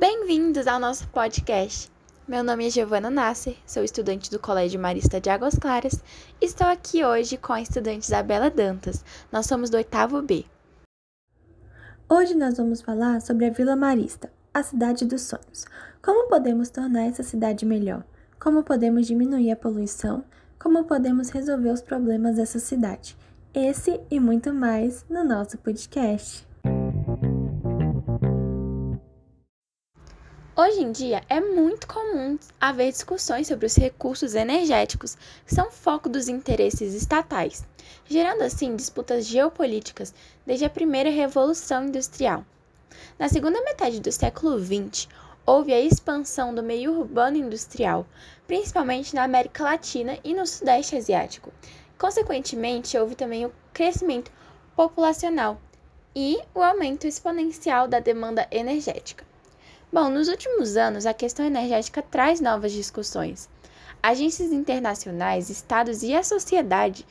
Bem-vindos ao nosso podcast. Meu nome é Giovana Nasser, sou estudante do Colégio Marista de Águas Claras e estou aqui hoje com a estudante Isabela Dantas. Nós somos do oitavo B. Hoje nós vamos falar sobre a Vila Marista, a cidade dos sonhos. Como podemos tornar essa cidade melhor? Como podemos diminuir a poluição? Como podemos resolver os problemas dessa cidade? Esse e muito mais no nosso podcast. Hoje em dia é muito comum haver discussões sobre os recursos energéticos, que são foco dos interesses estatais, gerando assim disputas geopolíticas desde a primeira revolução industrial. Na segunda metade do século XX, houve a expansão do meio urbano industrial, principalmente na América Latina e no Sudeste Asiático. Consequentemente, houve também o crescimento populacional e o aumento exponencial da demanda energética. Bom, nos últimos anos, a questão energética traz novas discussões. Agências internacionais, estados e a sociedade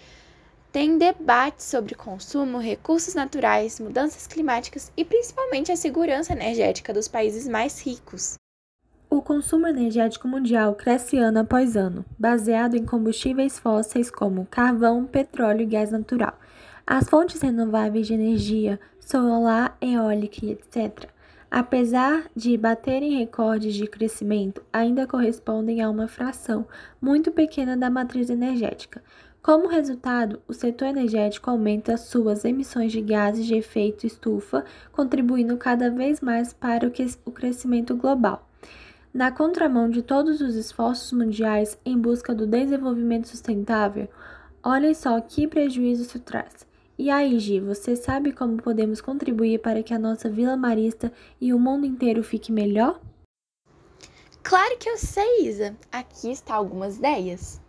têm debates sobre consumo, recursos naturais, mudanças climáticas e principalmente a segurança energética dos países mais ricos. O consumo energético mundial cresce ano após ano, baseado em combustíveis fósseis como carvão, petróleo e gás natural. As fontes renováveis de energia, solar, eólica etc apesar de baterem recordes de crescimento, ainda correspondem a uma fração muito pequena da matriz energética. Como resultado, o setor energético aumenta suas emissões de gases de efeito estufa, contribuindo cada vez mais para o crescimento global. Na contramão de todos os esforços mundiais em busca do desenvolvimento sustentável, olhem só que prejuízo isso traz. E aí, Gi, você sabe como podemos contribuir para que a nossa Vila Marista e o mundo inteiro fique melhor? Claro que eu sei, Isa. Aqui está algumas ideias.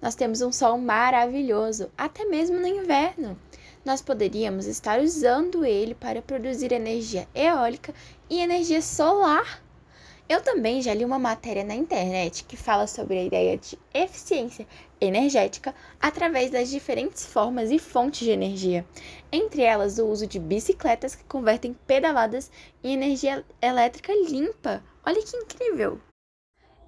Nós temos um sol maravilhoso, até mesmo no inverno. Nós poderíamos estar usando ele para produzir energia eólica e energia solar. Eu também já li uma matéria na internet que fala sobre a ideia de eficiência energética através das diferentes formas e fontes de energia, entre elas o uso de bicicletas que convertem pedaladas em energia elétrica limpa. Olha que incrível!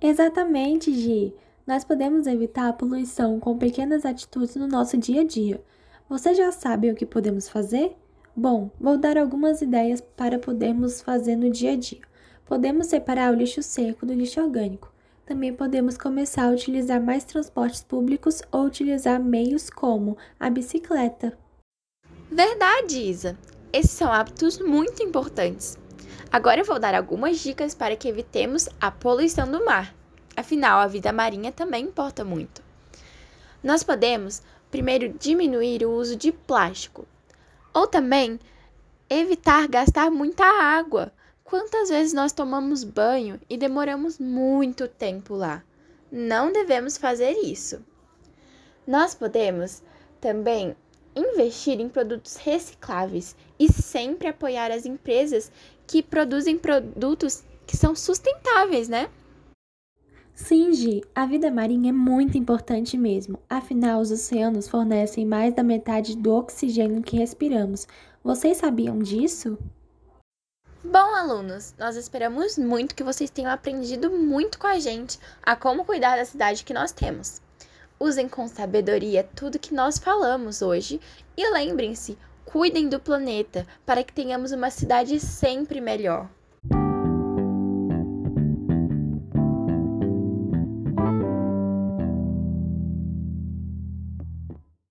Exatamente, Gi. Nós podemos evitar a poluição com pequenas atitudes no nosso dia a dia. Você já sabe o que podemos fazer? Bom, vou dar algumas ideias para podermos fazer no dia a dia. Podemos separar o lixo seco do lixo orgânico. Também podemos começar a utilizar mais transportes públicos ou utilizar meios como a bicicleta. Verdade, Isa. Esses são hábitos muito importantes. Agora eu vou dar algumas dicas para que evitemos a poluição do mar. Afinal, a vida marinha também importa muito. Nós podemos, primeiro, diminuir o uso de plástico, ou também evitar gastar muita água. Quantas vezes nós tomamos banho e demoramos muito tempo lá? Não devemos fazer isso. Nós podemos também investir em produtos recicláveis e sempre apoiar as empresas que produzem produtos que são sustentáveis, né? Sim, Gi, a vida marinha é muito importante mesmo. Afinal, os oceanos fornecem mais da metade do oxigênio que respiramos. Vocês sabiam disso? Bom, alunos, nós esperamos muito que vocês tenham aprendido muito com a gente a como cuidar da cidade que nós temos. Usem com sabedoria tudo que nós falamos hoje e lembrem-se, cuidem do planeta para que tenhamos uma cidade sempre melhor.